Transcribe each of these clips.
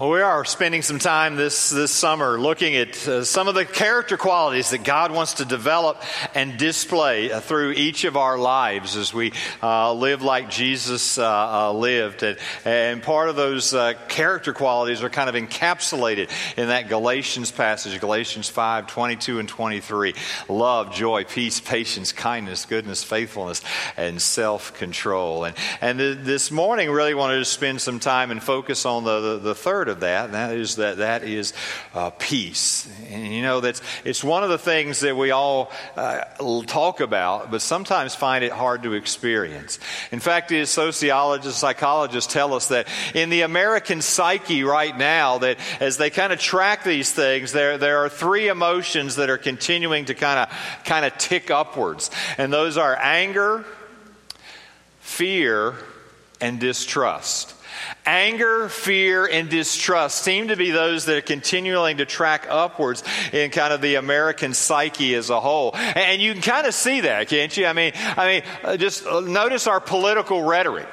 Well, we are spending some time this, this summer looking at uh, some of the character qualities that God wants to develop and display uh, through each of our lives as we uh, live like Jesus uh, uh, lived. And, and, part of those uh, character qualities are kind of encapsulated in that Galatians passage, Galatians 5 22 and 23. Love, joy, peace, patience, kindness, goodness, faithfulness, and self control. And, and th- this morning, really wanted to spend some time and focus on the, the, the third of that, and that is that that is uh, peace. And you know, that's it's one of the things that we all uh, talk about, but sometimes find it hard to experience. In fact, sociologists, psychologists tell us that in the American psyche right now, that as they kind of track these things, there there are three emotions that are continuing to kind of kind of tick upwards, and those are anger, fear, and distrust. Anger, fear, and distrust seem to be those that are continuing to track upwards in kind of the American psyche as a whole. And you can kind of see that, can't you? I mean, I mean, uh, just uh, notice our political rhetoric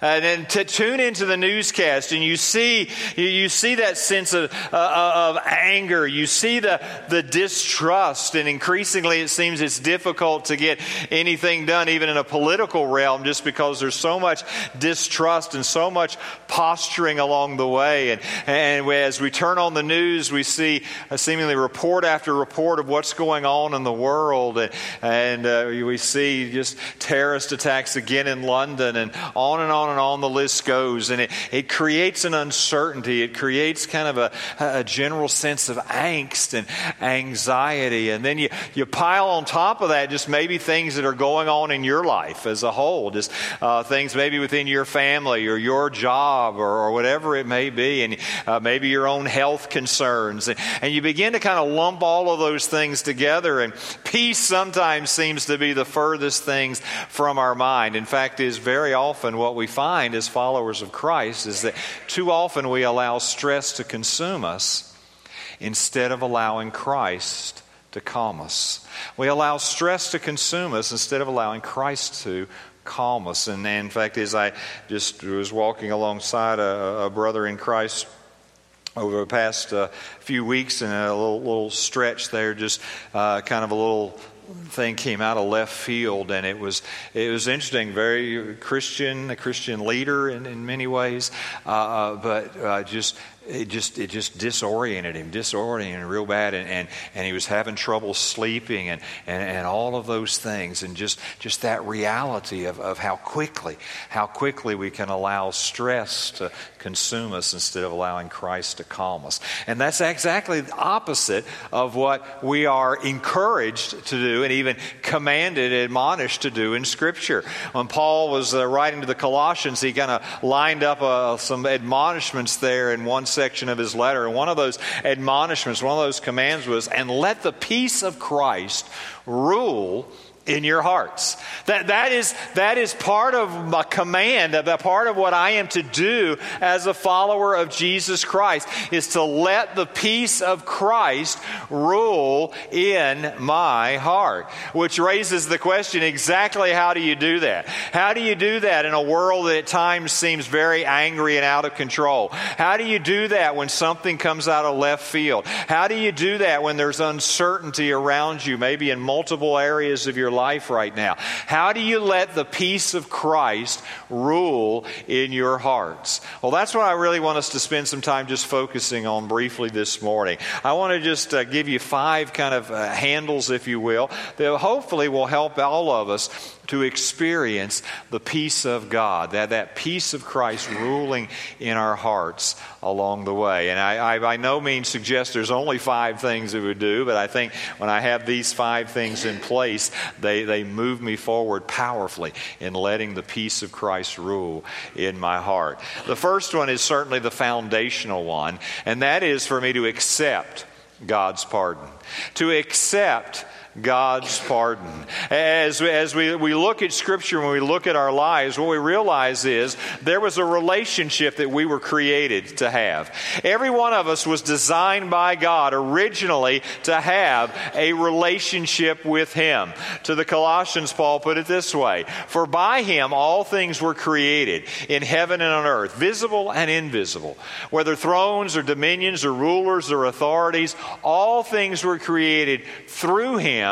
and then to tune into the newscast and you see you see that sense of, uh, of anger. You see the, the distrust and increasingly it seems it's difficult to get anything done even in a political realm just because there's so much distrust and so much posturing along the way. And, and as we turn on the news we see seemingly report after report of what's going on in the world. And, and uh, we see just terrorist attacks again in London and on and on on and on the list goes. And it, it creates an uncertainty. It creates kind of a, a general sense of angst and anxiety. And then you, you pile on top of that just maybe things that are going on in your life as a whole, just uh, things maybe within your family or your job or, or whatever it may be, and uh, maybe your own health concerns. And, and you begin to kind of lump all of those things together. And peace sometimes seems to be the furthest things from our mind. In fact, is very often what we find as followers of Christ is that too often we allow stress to consume us instead of allowing Christ to calm us. We allow stress to consume us instead of allowing Christ to calm us. And in fact, as I just was walking alongside a, a brother in Christ over the past uh, few weeks and a little, little stretch there, just uh, kind of a little thing came out of left field, and it was it was interesting. Very Christian, a Christian leader in, in many ways, uh, uh but uh, just it just it just disoriented him, disoriented real bad, and, and, and he was having trouble sleeping, and, and, and all of those things, and just just that reality of, of how quickly how quickly we can allow stress to consume us instead of allowing Christ to calm us, and that's exactly the opposite of what we are encouraged to do, and even commanded, admonished to do in Scripture. When Paul was uh, writing to the Colossians, he kind of lined up uh, some admonishments there in one section of his letter. And one of those admonishments, one of those commands was, and let the peace of Christ rule in your hearts. That, that, is, that is part of my command, a part of what I am to do as a follower of Jesus Christ, is to let the peace of Christ rule in my heart. Which raises the question exactly how do you do that? How do you do that in a world that at times seems very angry and out of control? How do you do that when something comes out of left field? How do you do that when there's uncertainty around you, maybe in multiple areas of your life? Life right now? How do you let the peace of Christ rule in your hearts? Well, that's what I really want us to spend some time just focusing on briefly this morning. I want to just uh, give you five kind of uh, handles, if you will, that hopefully will help all of us to experience the peace of God, that, that peace of Christ ruling in our hearts along the way. And I, I by no means suggest there's only five things it would do, but I think when I have these five things in place, they, they move me forward powerfully in letting the peace of Christ rule in my heart. The first one is certainly the foundational one, and that is for me to accept God's pardon. To accept God's pardon. As, as we, we look at Scripture, when we look at our lives, what we realize is there was a relationship that we were created to have. Every one of us was designed by God originally to have a relationship with Him. To the Colossians, Paul put it this way For by Him all things were created, in heaven and on earth, visible and invisible, whether thrones or dominions or rulers or authorities, all things were created through Him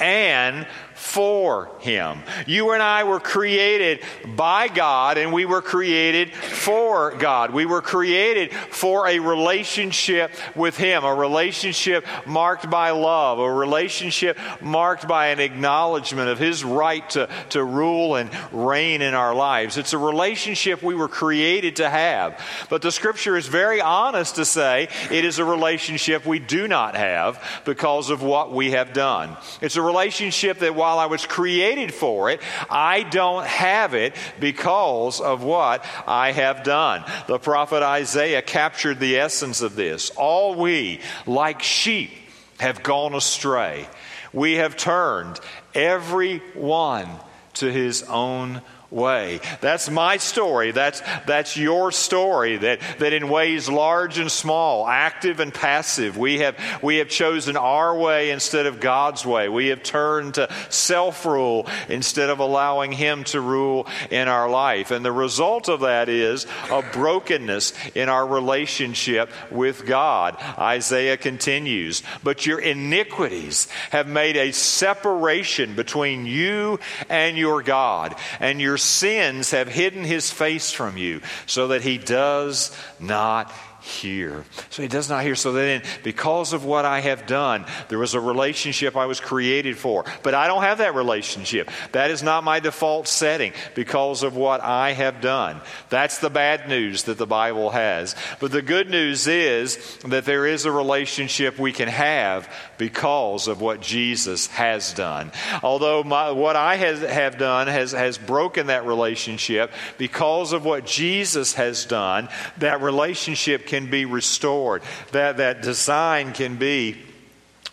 and for Him. You and I were created by God and we were created for God. We were created for a relationship with Him, a relationship marked by love, a relationship marked by an acknowledgement of His right to, to rule and reign in our lives. It's a relationship we were created to have. But the Scripture is very honest to say it is a relationship we do not have because of what we have done. It's a relationship that while I was created for it, I don't have it because of what I have done. The prophet Isaiah captured the essence of this. All we, like sheep, have gone astray. We have turned every one to his own way. That's my story. That's, that's your story that, that in ways large and small, active and passive, we have, we have chosen our way instead of God's way. We have turned to self rule instead of allowing Him to rule in our life. And the result of that is a brokenness in our relationship with God. Isaiah continues, but your iniquities have made a separation between you and your God, and your sins have hidden his face from you so that he does not hear. So he does not hear. So then, because of what I have done, there was a relationship I was created for. But I don't have that relationship. That is not my default setting because of what I have done. That's the bad news that the Bible has. But the good news is that there is a relationship we can have because of what Jesus has done. Although my, what I has, have done has, has broken that relationship, because of what Jesus has done, that relationship can be restored, that, that design can be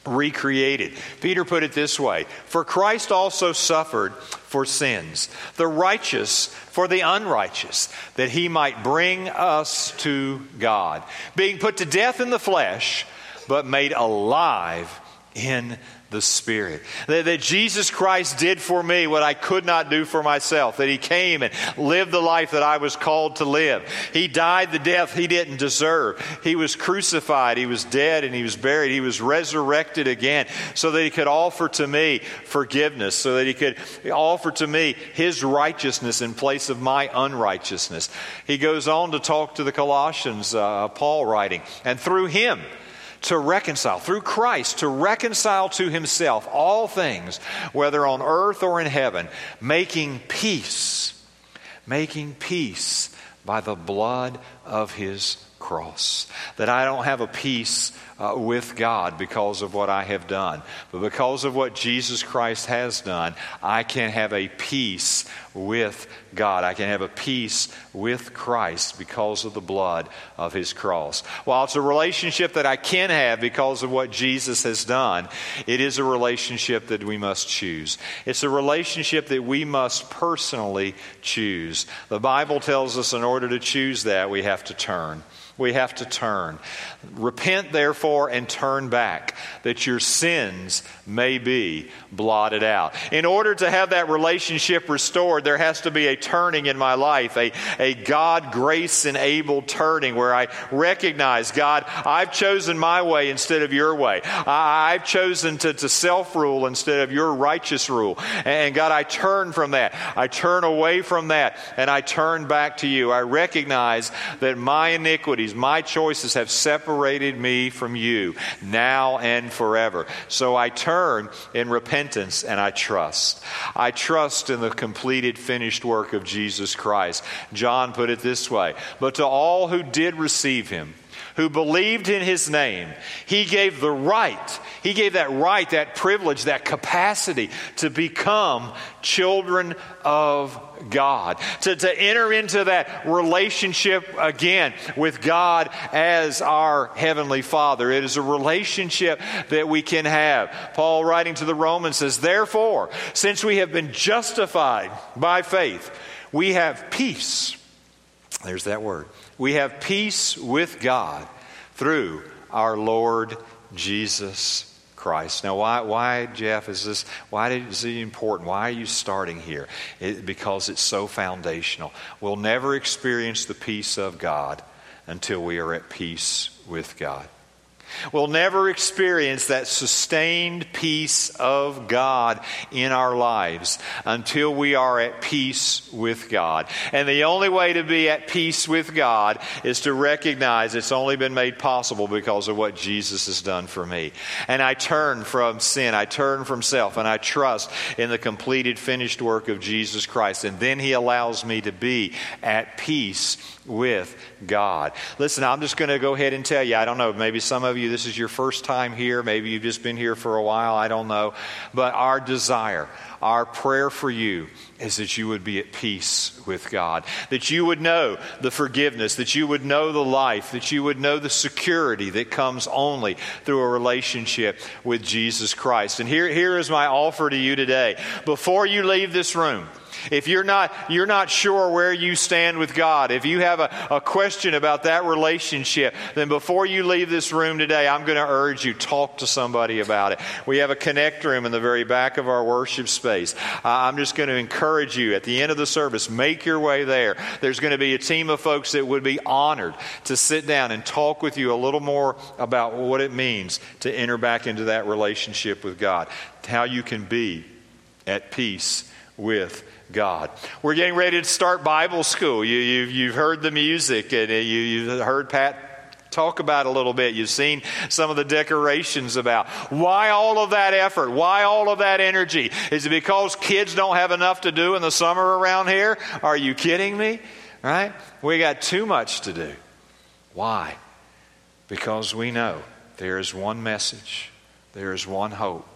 recreated. Peter put it this way For Christ also suffered for sins, the righteous for the unrighteous, that he might bring us to God, being put to death in the flesh but made alive in the Spirit. That, that, Jesus Christ did for me what I could not do for myself. That He came and lived the life that I was called to live. He died the death He didn't deserve. He was crucified. He was dead and He was buried. He was resurrected again so that He could offer to me forgiveness, so that He could offer to me His righteousness in place of my unrighteousness. He goes on to talk to the Colossians, uh, Paul writing, and through Him, to reconcile, through Christ, to reconcile to himself all things, whether on earth or in heaven, making peace, making peace by the blood of his cross. That I don't have a peace uh, with God because of what I have done, but because of what Jesus Christ has done, I can have a peace with God. I can have a peace with Christ because of the blood of his cross. While it's a relationship that I can have because of what Jesus has done, it is a relationship that we must choose. It's a relationship that we must personally choose. The Bible tells us in order to choose that, we have to turn we have to turn. Repent, therefore, and turn back, that your sins may be blotted out. In order to have that relationship restored, there has to be a turning in my life, a, a God grace enabled turning where I recognize, God, I've chosen my way instead of your way. I, have chosen to, to self rule instead of your righteous rule. And God, I turn from that. I turn away from that, and I turn back to you. I recognize that my iniquities, my choices have separated me from you now and forever. So I turn in repentance and I trust. I trust in the completed, finished work of Jesus Christ. John put it this way But to all who did receive him, who believed in his name, he gave the right, he gave that right, that privilege, that capacity to become children of God, to, to enter into that relationship again with God as our Heavenly Father. It is a relationship that we can have. Paul, writing to the Romans, says, Therefore, since we have been justified by faith, we have peace. There's that word. We have peace with God through our Lord Jesus Christ. Now, why, why, Jeff, is this, why is it important? Why are you starting here? It, because it's so foundational. We'll never experience the peace of God until we are at peace with God. We'll never experience that sustained peace of God in our lives until we are at peace with God. And the only way to be at peace with God is to recognize it's only been made possible because of what Jesus has done for me. And I turn from sin, I turn from self, and I trust in the completed, finished work of Jesus Christ. And then He allows me to be at peace with God. Listen, I'm just going to go ahead and tell you, I don't know, maybe some of you, this is your first time here, maybe you've just been here for a while, I don't know. But our desire, our prayer for you is that you would be at peace with God, that you would know the forgiveness, that you would know the life, that you would know the security that comes only through a relationship with Jesus Christ. And here, here is my offer to you today. Before you leave this room, if you're not, you're not sure where you stand with God, if you have a, a question about that relationship, then before you leave this room today, I'm going to urge you, talk to somebody about it. We have a connect room in the very back of our worship space. Uh, I'm just going to encourage you at the end of the service, make your way there. There's going to be a team of folks that would be honored to sit down and talk with you a little more about what it means to enter back into that relationship with God, how you can be at peace with God. We're getting ready to start Bible school. You, you, you've heard the music and you, you've heard Pat talk about a little bit. You've seen some of the decorations about why all of that effort, why all of that energy. Is it because kids don't have enough to do in the summer around here? Are you kidding me? Right? We got too much to do. Why? Because we know there is one message, there is one hope,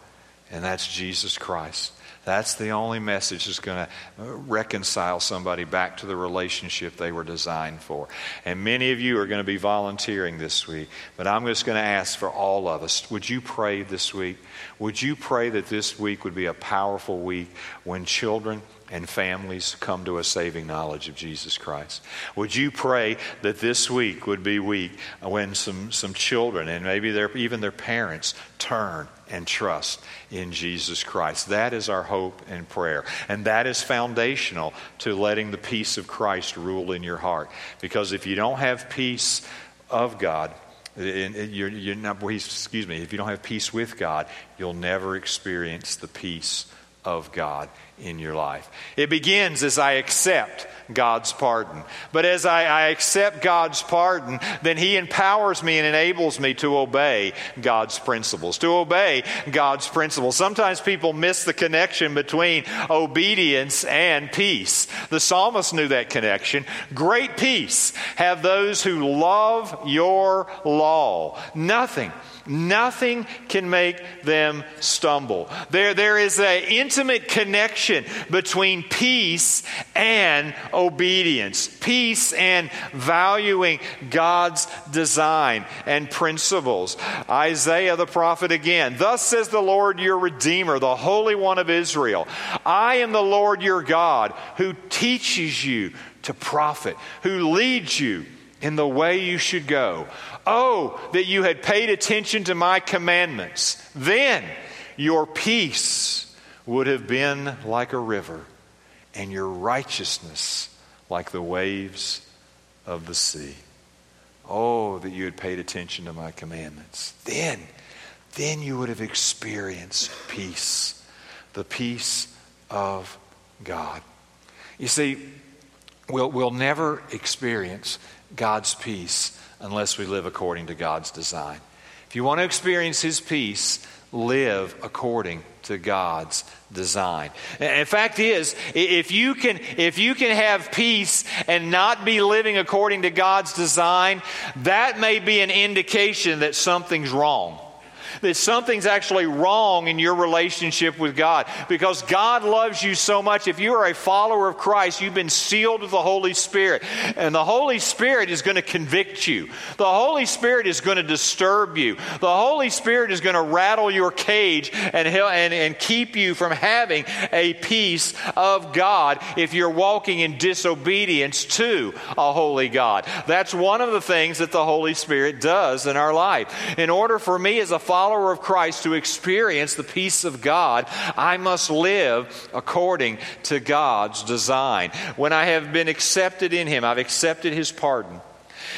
and that's Jesus Christ. That's the only message that's going to uh, reconcile somebody back to the relationship they were designed for. And many of you are going to be volunteering this week, but I'm just going to ask for all of us would you pray this week? Would you pray that this week would be a powerful week when children, and families come to a saving knowledge of Jesus Christ. Would you pray that this week would be week when some, some children and maybe their, even their parents turn and trust in Jesus Christ? That is our hope and prayer. And that is foundational to letting the peace of Christ rule in your heart. Because if you don't have peace of God, you're, you're not, excuse me, if you don't have peace with God, you'll never experience the peace of God in your life. It begins as I accept God's pardon. But as I, I, accept God's pardon, then He empowers me and enables me to obey God's principles, to obey God's principles. Sometimes people miss the connection between obedience and peace. The psalmist knew that connection. Great peace have those who love your law. Nothing Nothing can make them stumble. There, there is an intimate connection between peace and obedience, peace and valuing God's design and principles. Isaiah the prophet again, Thus says the Lord your Redeemer, the Holy One of Israel I am the Lord your God who teaches you to profit, who leads you in the way you should go. Oh, that you had paid attention to my commandments. Then your peace would have been like a river, and your righteousness like the waves of the sea. Oh, that you had paid attention to my commandments. Then, then you would have experienced peace, the peace of God. You see, we'll, we'll never experience God's peace unless we live according to God's design. If you want to experience His peace, live according to God's design. And fact is, if you can if you can have peace and not be living according to God's design, that may be an indication that something's wrong that something's actually wrong in your relationship with God because God loves you so much. If you are a follower of Christ, you've been sealed with the Holy Spirit, and the Holy Spirit is going to convict you. The Holy Spirit is going to disturb you. The Holy Spirit is going to rattle your cage and, and, and keep you from having a peace of God if you're walking in disobedience to a holy God. That's one of the things that the Holy Spirit does in our life. In order for me as a follower, follower of Christ to experience the peace of God, I must live according to God's design. When I have been accepted in Him, I've accepted His pardon.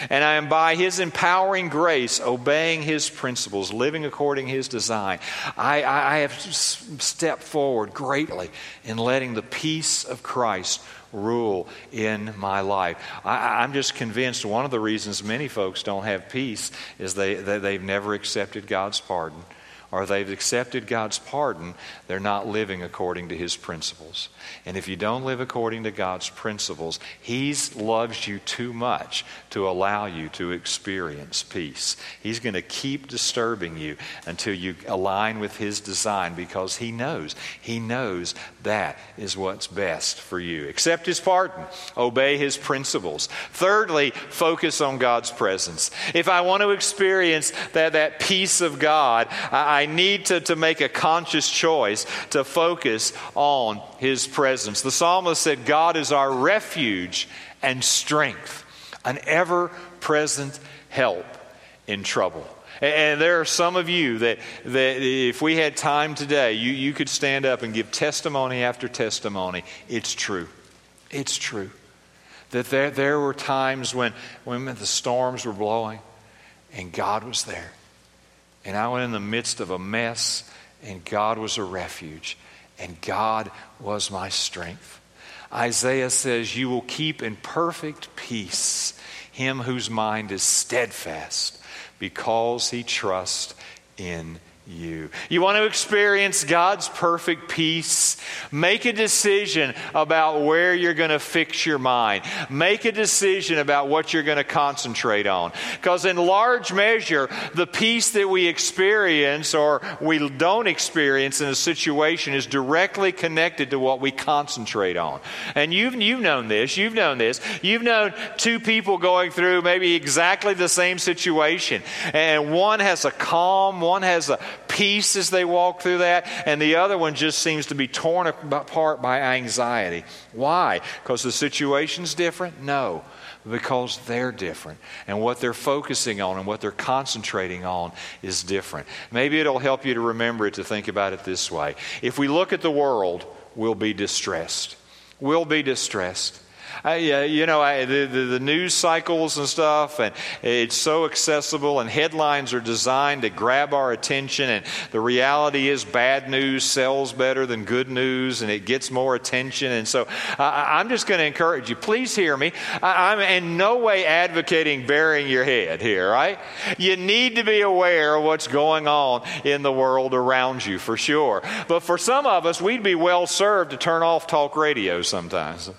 And I am by His empowering grace obeying His principles, living according His design. I, I, I have stepped forward greatly in letting the peace of Christ rule in my life. I, am just convinced one of the reasons many folks don't have peace is they, they, they've never accepted God's pardon or they've accepted God's pardon, they're not living according to His principles. And if you don't live according to God's principles, He loves you too much to allow you to experience peace. He's going to keep disturbing you until you align with His design because He knows. He knows that is what's best for you. Accept His pardon, obey His principles. Thirdly, focus on God's presence. If I want to experience that, that peace of God, I, I need to, to make a conscious choice to focus on His presence. The psalmist said, God is our refuge and strength, an ever present help in trouble. And there are some of you that, that if we had time today, you, you could stand up and give testimony after testimony. It's true. It's true. That there, there were times when, when the storms were blowing and God was there. And I went in the midst of a mess, and God was a refuge and God was my strength. Isaiah says, You will keep in perfect peace him whose mind is steadfast because he trusts in you. You want to experience God's perfect peace? Make a decision about where you're going to fix your mind. Make a decision about what you're going to concentrate on. Because, in large measure, the peace that we experience or we don't experience in a situation is directly connected to what we concentrate on. And you've, you've known this. You've known this. You've known two people going through maybe exactly the same situation. And one has a calm, one has a peace as they walk through that, and the other one just seems to be torn apart by anxiety. Why? Because the situation's different? No because they're different. And what they're focusing on and what they're concentrating on is different. Maybe it'll help you to remember it to think about it this way. If we look at the world, we'll be distressed. We'll be distressed. I, you know, I, the, the, the, news cycles and stuff, and it's so accessible, and headlines are designed to grab our attention. And the reality is, bad news sells better than good news, and it gets more attention. And so, I, am just going to encourage you. Please hear me. I, I'm in no way advocating burying your head here, right? You need to be aware of what's going on in the world around you, for sure. But for some of us, we'd be well served to turn off talk radio sometimes.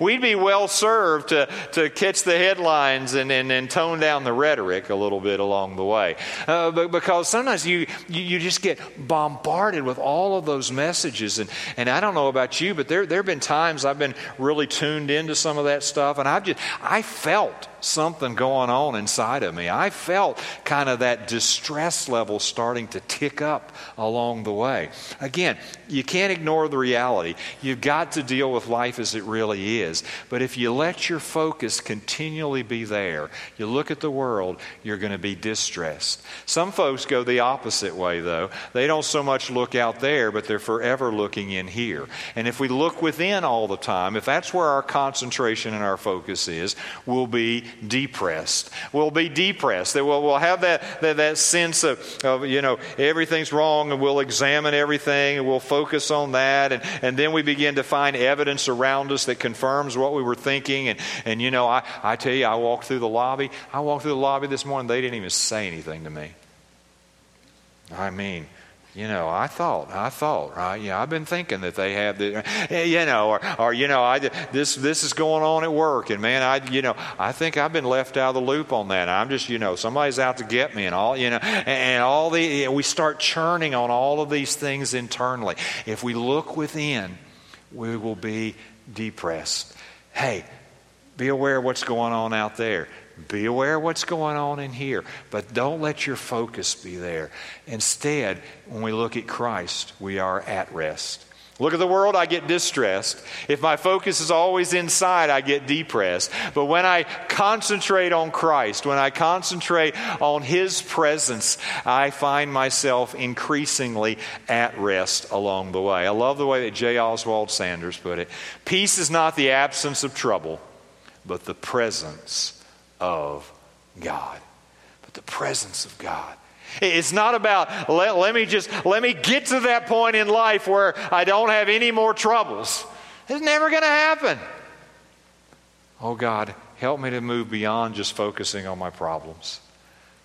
We'd be well served to, to catch the headlines and, and, and tone down the rhetoric a little bit along the way. Uh, but because sometimes you, you, just get bombarded with all of those messages. And, and I don't know about you, but there, there have been times I've been really tuned into some of that stuff, and I've just, I felt something going on inside of me. I felt kind of that distress level starting to tick up along the way. Again, you can't ignore the reality. You've got to deal with life as it really is. But if you let your focus continually be there, you look at the world, you're going to be distressed. Some folks go the opposite way, though. They don't so much look out there, but they're forever looking in here. And if we look within all the time, if that's where our concentration and our focus is, we'll be depressed. We'll be depressed. We'll, we'll have that, that, that sense of, of, you know, everything's wrong and we'll examine everything and we'll focus on that. And, and then we begin to find evidence around us that confirms what we were thinking. And, and you know, I, I tell you, I walked through the lobby. I walked through the lobby this morning. They didn't even say anything to me. I mean, you know, I thought, I thought, right? Yeah, I've been thinking that they have the, eh, you know, or, or you know, I this this is going on at work, and man, I, you know, I think I've been left out of the loop on that. I'm just, you know, somebody's out to get me, and all, you know, and all the eh, we start churning on all of these things internally. If we look within, we will be depressed. Hey, be aware of what's going on out there. Be aware of what's going on in here, but don't let your focus be there. Instead, when we look at Christ, we are at rest. Look at the world, I get distressed. If my focus is always inside, I get depressed. But when I concentrate on Christ, when I concentrate on His presence, I find myself increasingly at rest along the way. I love the way that J. Oswald Sanders put it. Peace is not the absence of trouble, but the presence of God. But the presence of God. It's not about let, let me just let me get to that point in life where I don't have any more troubles. It's never going to happen. Oh God, help me to move beyond just focusing on my problems.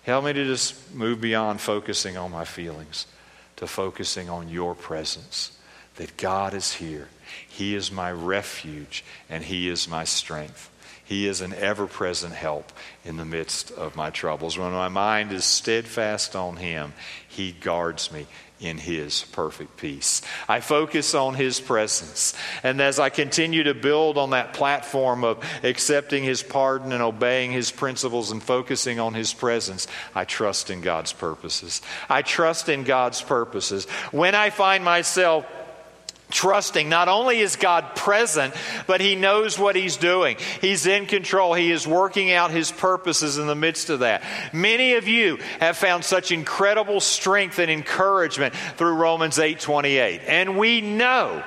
Help me to just move beyond focusing on my feelings to focusing on your presence. That God is here. He is my refuge and He is my strength. He is an ever present help in the midst of my troubles. When my mind is steadfast on Him, He guards me in His perfect peace. I focus on His presence. And as I continue to build on that platform of accepting His pardon and obeying His principles and focusing on His presence, I trust in God's purposes. I trust in God's purposes. When I find myself trusting not only is God present, but He knows what He's doing. He's in control. He is working out His purposes in the midst of that. Many of you have found such incredible strength and encouragement through Romans 8 28. And we know,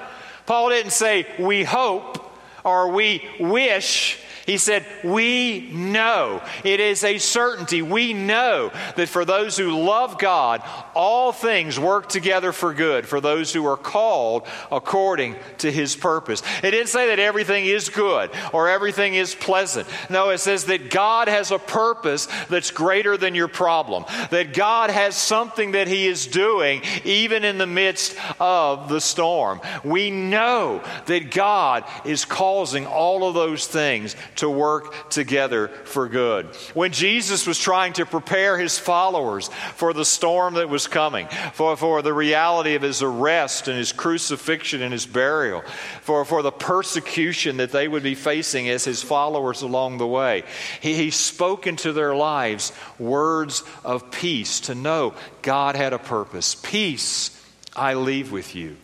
Paul didn't say we hope or we wish. He said, We know. It is a certainty. We know that for those who love God, all things work together for good, for those who are called according to his purpose. It didn't say that everything is good or everything is pleasant. No, it says that God has a purpose that's greater than your problem, that God has something that he is doing even in the midst of the storm. We know that God is causing all of those things to work together for good. When Jesus was trying to prepare his followers for the storm that was coming, for, for the reality of his arrest and his crucifixion and his burial, for, for the persecution that they would be facing as his followers along the way, he, he spoke into their lives words of peace to know God had a purpose. Peace I leave with you.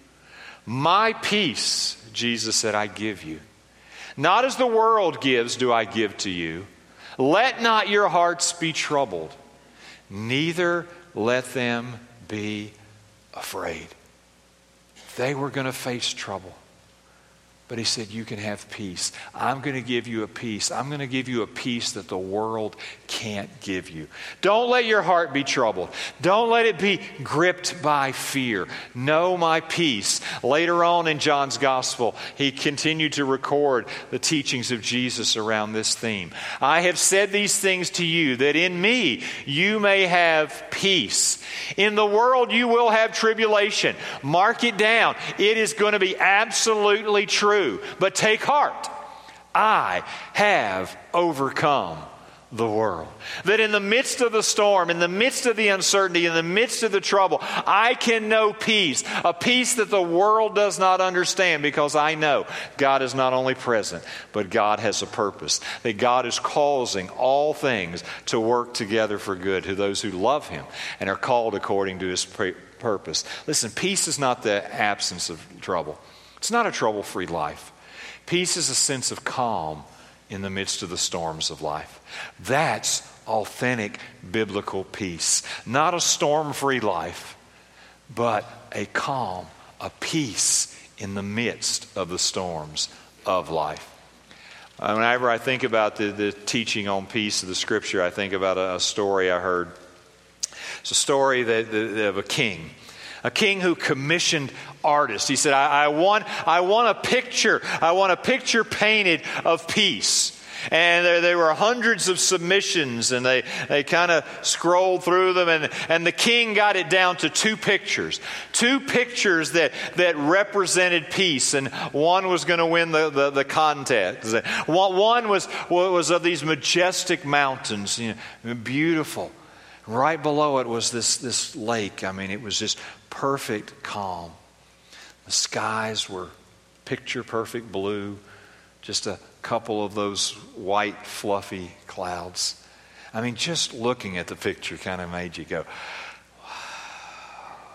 My peace, Jesus said, I give you. Not as the world gives, do I give to you. Let not your hearts be troubled, neither let them be afraid. They were going to face trouble. But he said, You can have peace. I'm going to give you a peace. I'm going to give you a peace that the world can't give you. Don't let your heart be troubled. Don't let it be gripped by fear. Know my peace. Later on in John's gospel, he continued to record the teachings of Jesus around this theme. I have said these things to you that in me you may have peace. In the world you will have tribulation. Mark it down. It is going to be absolutely true true. But take heart. I have overcome the world. That in the midst of the storm, in the midst of the uncertainty, in the midst of the trouble, I can know peace, a peace that the world does not understand because I know God is not only present, but God has a purpose. That God is causing all things to work together for good to those who love Him and are called according to His purpose. Listen, peace is not the absence of trouble. It's not a trouble free life. Peace is a sense of calm in the midst of the storms of life. That's authentic biblical peace. Not a storm free life, but a calm, a peace in the midst of the storms of life. Uh, whenever I think about the, the teaching on peace of the scripture, I think about a, a story I heard. It's a story that, that, of a king a king who commissioned artists. He said, I, I, want, I want a picture, I want a picture painted of peace. And there, there were hundreds of submissions, and they, they kind of scrolled through them, and, and the king got it down to two pictures. Two pictures that, that represented peace, and one was going to win the, the, the contest. One was, was of these majestic mountains, you know, beautiful. Right below it was this, this lake. I mean, it was just perfect calm. The skies were picture perfect blue, just a couple of those white, fluffy clouds. I mean, just looking at the picture kind of made you go, wow.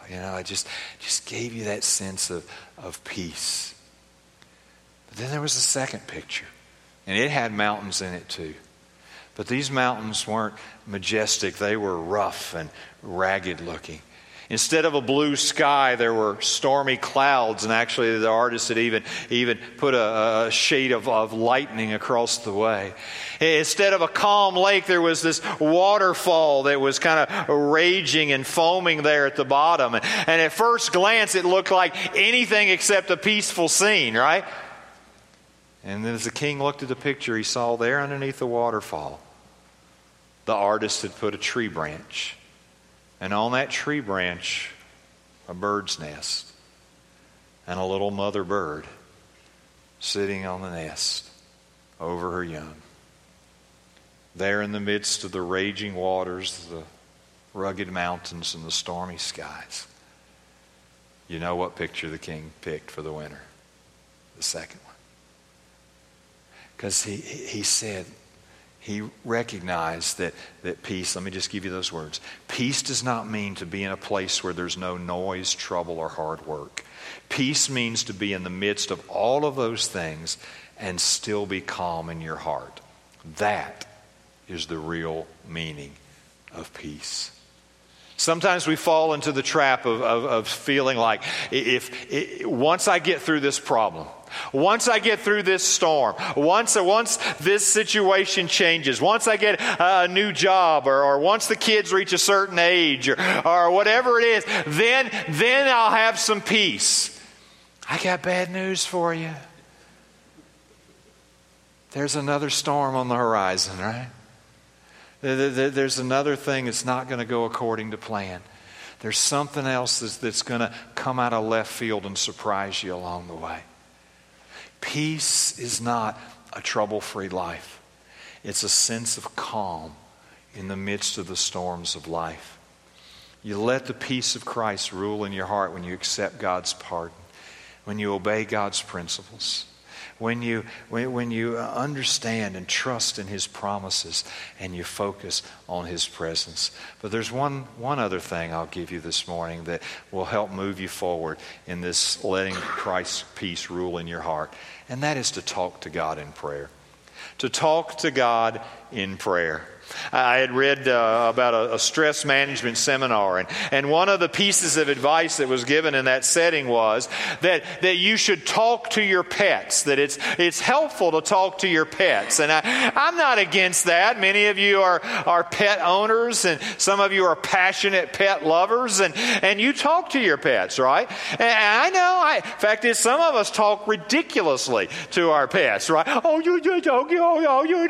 You know, it just, just gave you that sense of, of peace. But then there was a second picture, and it had mountains in it too. But these mountains weren't majestic, they were rough and ragged looking. Instead of a blue sky, there were stormy clouds, and actually, the artist had even, even put a, a shade of, of lightning across the way. Instead of a calm lake, there was this waterfall that was kind of raging and foaming there at the bottom. And at first glance, it looked like anything except a peaceful scene, right? And then as the king looked at the picture, he saw there underneath the waterfall, the artist had put a tree branch and on that tree branch, a bird's nest and a little mother bird sitting on the nest over her young. There in the midst of the raging waters, the rugged mountains, and the stormy skies. You know what picture the king picked for the winner? The second one. Because he, he said, he recognized that, that peace, let me just give you those words. Peace does not mean to be in a place where there's no noise, trouble, or hard work. Peace means to be in the midst of all of those things and still be calm in your heart. That is the real meaning of peace. Sometimes we fall into the trap of, of, of feeling like if, if once I get through this problem, once I get through this storm, once, once this situation changes, once I get a new job, or, or once the kids reach a certain age, or, or whatever it is, then, then I'll have some peace. I got bad news for you. There's another storm on the horizon, right? There's another thing that's not going to go according to plan. There's something else that's, that's going to come out of left field and surprise you along the way. Peace is not a trouble free life, it's a sense of calm in the midst of the storms of life. You let the peace of Christ rule in your heart when you accept God's pardon, when you obey God's principles, when you, when, when you uh, understand and trust in His promises and you focus on His presence. But there's one, one other thing I'll give you this morning that will help move you forward in this letting Christ's peace rule in your heart and that is to talk to God in prayer. To talk to God in prayer. I had read uh, about a, a, stress management seminar, and, and one of the pieces of advice that was given in that setting was that, that you should talk to your pets, that it's, it's helpful to talk to your pets. And I, I'm not against that. Many of you are, are pet owners, and some of you are passionate pet lovers, and, and you talk to your pets, right? And I know, I, fact is, some of us talk ridiculously to our pets, right? Oh, you, you, you, you, you, you,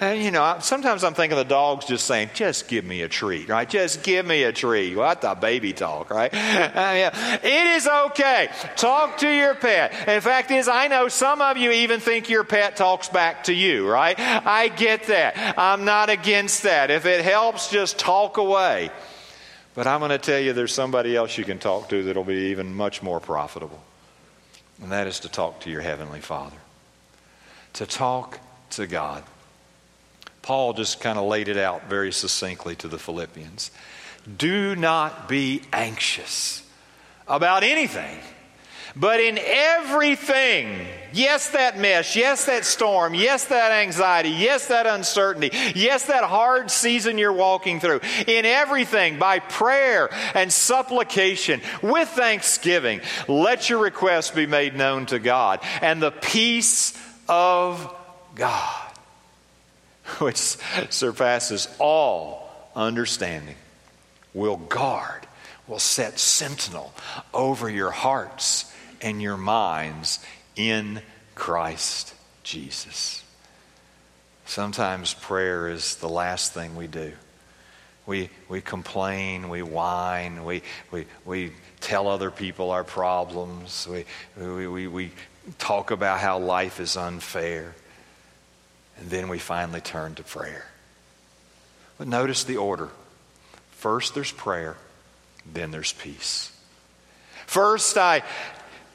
and, you know, sometimes I'm thinking the dog's just saying, just give me a treat, right? Just give me a treat. What the baby talk, right? Uh, it is okay. Talk to your pet. In fact, is I know some of you even think your pet talks back to you, right? I get that. I'm not against that. If it helps, just talk away. But I'm going to tell you there's somebody else you can talk to that'll be even much more profitable. And that is to talk to your Heavenly Father. To talk to God. Paul just kind of laid it out very succinctly to the Philippians. Do not be anxious about anything, but in everything, yes, that mess, yes, that storm, yes, that anxiety, yes, that uncertainty, yes, that hard season you're walking through, in everything, by prayer and supplication, with thanksgiving, let your requests be made known to God, and the peace of God which surpasses all understanding, will guard, will set sentinel over your hearts and your minds in Christ Jesus. sometimes prayer is the last thing we do. We, we complain, we whine, we, we, we tell other people our problems, we, we, we, we talk about how life is unfair. And then we finally turn to prayer. But notice the order first there's prayer, then there's peace. First, I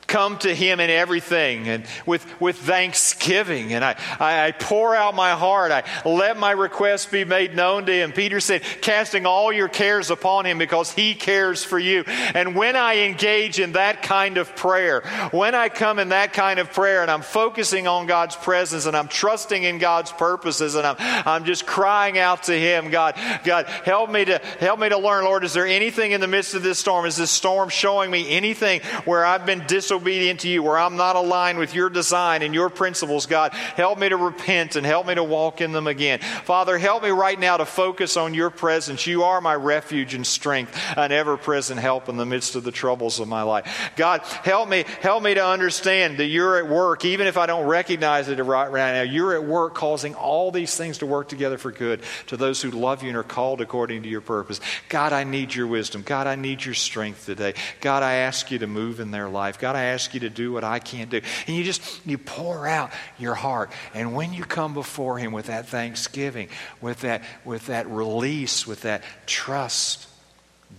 come to him in everything and with, with thanksgiving. And I, I, I, pour out my heart. I let my requests be made known to him. Peter said casting all your cares upon him because he cares for you. And when i engage in that kind of prayer when i come in that kind of prayer and i'm focusing on god's presence and i'm trusting in god's purposes and i'm, I'm just crying out to him god god help me to help me to learn lord is there anything in the midst of this storm? Is this storm showing me anything where i've been disobedient disobedient to you, where I'm not aligned with your design and your principles, God, help me to repent and help me to walk in them again. Father, help me right now to focus on your presence. You are my refuge and strength, an ever present help in the midst of the troubles of my life. God, help me, help me to understand that you're at work, even if I don't recognize it right, right now. You're at work causing all these things to work together for good to those who love you and are called according to your purpose. God, I need your wisdom. God, I need your strength today. God, I ask you to move in their life. God, I ask you to do what I can't do. And you just, you pour out your heart. And when you come before Him with that thanksgiving, with that, with that release, with that trust,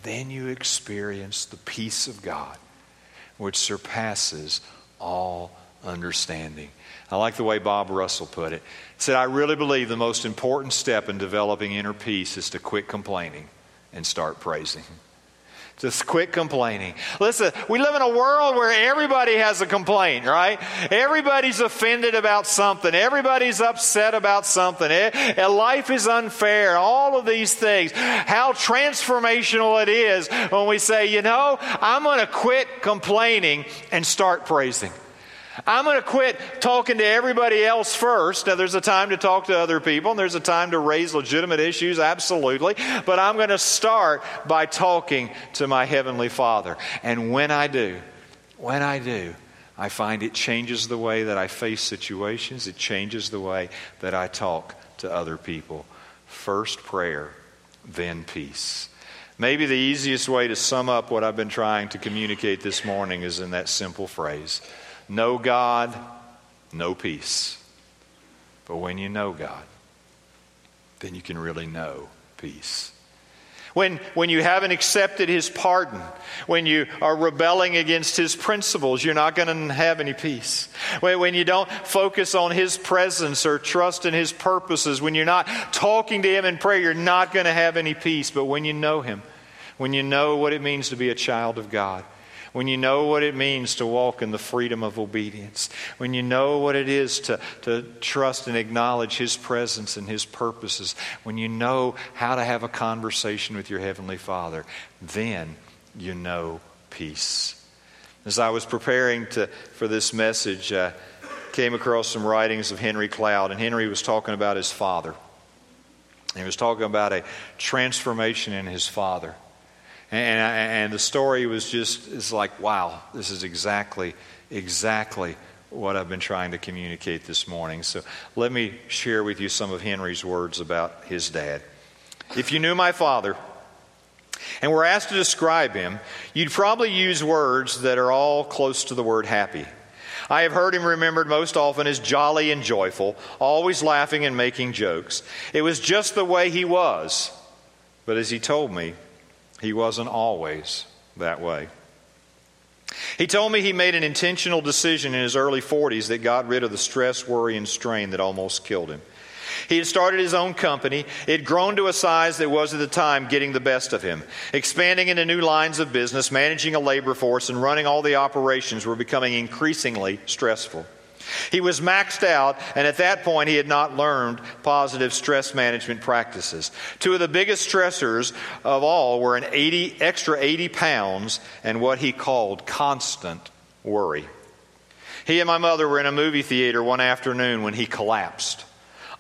then you experience the peace of God, which surpasses all understanding. I like the way Bob Russell put it. He said, I really believe the most important step in developing inner peace is to quit complaining and start praising. Just quit complaining. Listen, we live in a world where everybody has a complaint, right? Everybody's offended about something. Everybody's upset about something. Eh, life is unfair. All of these things. How transformational it is when we say, you know, I'm going to quit complaining and start praising. I'm going to quit talking to everybody else first. Now, there's a time to talk to other people, and there's a time to raise legitimate issues, absolutely. But I'm going to start by talking to my Heavenly Father. And when I do, when I do, I find it changes the way that I face situations, it changes the way that I talk to other people. First prayer, then peace. Maybe the easiest way to sum up what I've been trying to communicate this morning is in that simple phrase no God, no peace. But when you know God, then you can really know peace. When, when you haven't accepted His pardon, when you are rebelling against His principles, you're not going to have any peace. When, when you don't focus on His presence or trust in His purposes, when you're not talking to Him in prayer, you're not going to have any peace. But when you know Him, when you know what it means to be a child of God, when you know what it means to walk in the freedom of obedience, when you know what it is to, to trust and acknowledge His presence and His purposes, when you know how to have a conversation with your Heavenly Father, then you know peace. As I was preparing to, for this message, I came across some writings of Henry Cloud, and Henry was talking about his father. He was talking about a transformation in his father. And, and the story was just, it's like, wow, this is exactly, exactly what I've been trying to communicate this morning. So let me share with you some of Henry's words about his dad. If you knew my father and were asked to describe him, you'd probably use words that are all close to the word happy. I have heard him remembered most often as jolly and joyful, always laughing and making jokes. It was just the way he was. But as he told me, he wasn't always that way. He told me he made an intentional decision in his early 40s that got rid of the stress, worry, and strain that almost killed him. He had started his own company. It had grown to a size that was at the time getting the best of him. Expanding into new lines of business, managing a labor force, and running all the operations were becoming increasingly stressful. He was maxed out, and at that point, he had not learned positive stress management practices. Two of the biggest stressors of all were an 80, extra 80 pounds and what he called constant worry. He and my mother were in a movie theater one afternoon when he collapsed.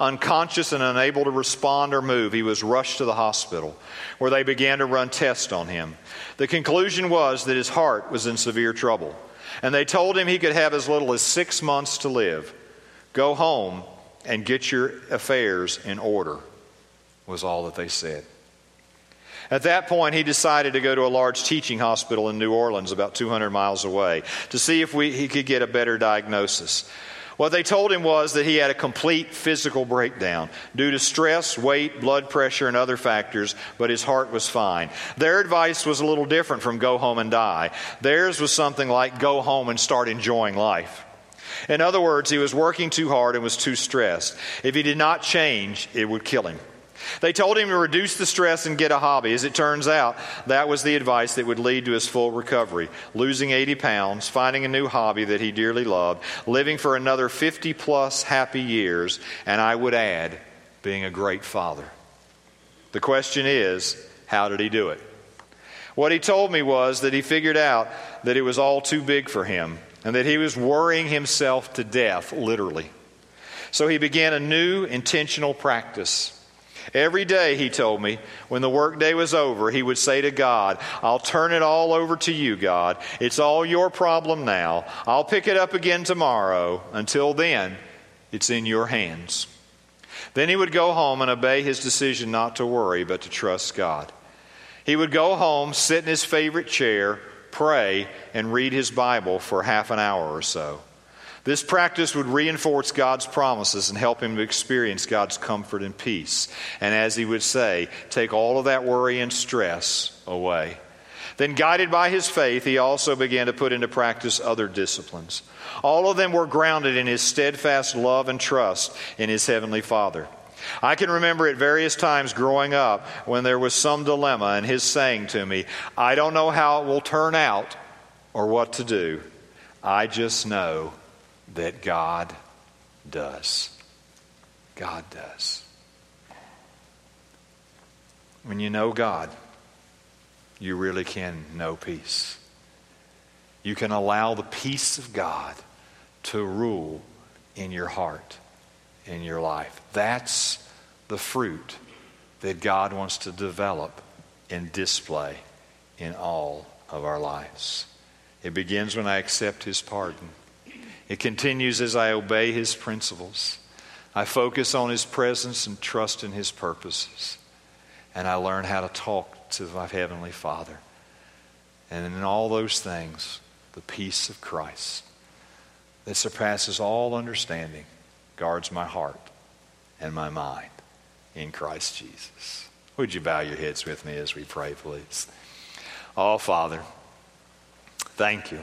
Unconscious and unable to respond or move, he was rushed to the hospital where they began to run tests on him. The conclusion was that his heart was in severe trouble and they told him he could have as little as six months to live. Go home and get your affairs in order, was all that they said. At that point, he decided to go to a large teaching hospital in New Orleans, about 200 miles away, to see if we, he could get a better diagnosis. What they told him was that he had a complete physical breakdown due to stress, weight, blood pressure, and other factors, but his heart was fine. Their advice was a little different from go home and die. Theirs was something like go home and start enjoying life. In other words, he was working too hard and was too stressed. If he did not change, it would kill him. They told him to reduce the stress and get a hobby. As it turns out, that was the advice that would lead to his full recovery. Losing 80 pounds, finding a new hobby that he dearly loved, living for another 50 plus happy years, and I would add, being a great father. The question is, how did he do it? What he told me was that he figured out that it was all too big for him and that he was worrying himself to death, literally. So he began a new intentional practice. Every day, he told me, when the workday was over, he would say to God, I'll turn it all over to you, God. It's all your problem now. I'll pick it up again tomorrow. Until then, it's in your hands. Then he would go home and obey his decision not to worry, but to trust God. He would go home, sit in his favorite chair, pray, and read his Bible for half an hour or so. This practice would reinforce God's promises and help him to experience God's comfort and peace. And as he would say, take all of that worry and stress away. Then, guided by his faith, he also began to put into practice other disciplines. All of them were grounded in his steadfast love and trust in his heavenly Father. I can remember at various times growing up when there was some dilemma and his saying to me, I don't know how it will turn out or what to do. I just know that God does. God does. When you know God, you really can know peace. You can allow the peace of God to rule in your heart, in your life. That's the fruit that God wants to develop and display in all of our lives. It begins when I accept His pardon. It continues as I obey His principles. I focus on His presence and trust in His purposes. And I learn how to talk to my Heavenly Father. And in all those things, the peace of Christ that surpasses all understanding guards my heart and my mind in Christ Jesus. Would you bow your heads with me as we pray, please? Oh, Father, thank you.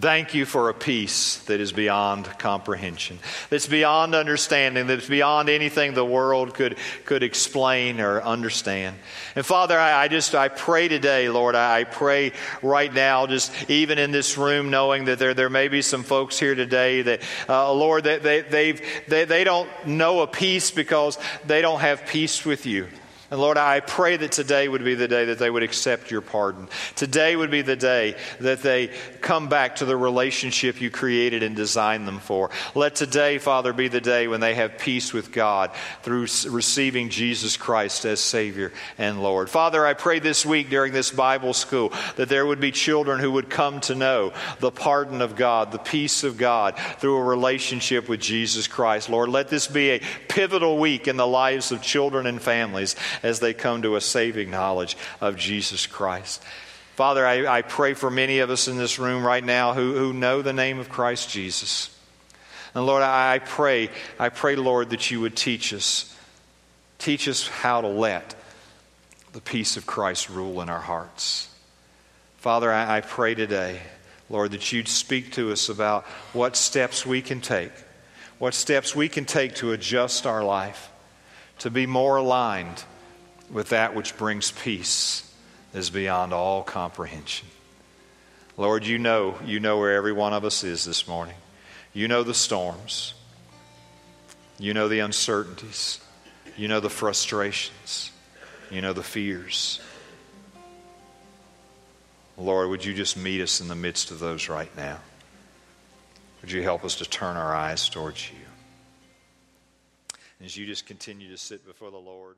Thank you for a peace that is beyond comprehension, that's beyond understanding, that's beyond anything the world could, could explain or understand. And Father, I, I just, I pray today, Lord, I, I, pray right now, just even in this room, knowing that there, there may be some folks here today that, uh, Lord, that they, they've, they, they don't know a peace because they don't have peace with you. And Lord, I pray that today would be the day that they would accept your pardon. Today would be the day that they come back to the relationship you created and designed them for. Let today, Father, be the day when they have peace with God through receiving Jesus Christ as Savior and Lord. Father, I pray this week during this Bible school that there would be children who would come to know the pardon of God, the peace of God through a relationship with Jesus Christ. Lord, let this be a pivotal week in the lives of children and families as they come to a saving knowledge of Jesus Christ. Father, I, I pray for many of us in this room right now who, who know the name of Christ Jesus. And Lord, I, I pray, I pray, Lord, that you would teach us. Teach us how to let the peace of Christ rule in our hearts. Father, I, I pray today, Lord, that you'd speak to us about what steps we can take, what steps we can take to adjust our life, to be more aligned with that which brings peace is beyond all comprehension. Lord, you know, you know where every one of us is this morning. You know the storms. You know the uncertainties. You know the frustrations. You know the fears. Lord, would you just meet us in the midst of those right now? Would you help us to turn our eyes towards you? As you just continue to sit before the Lord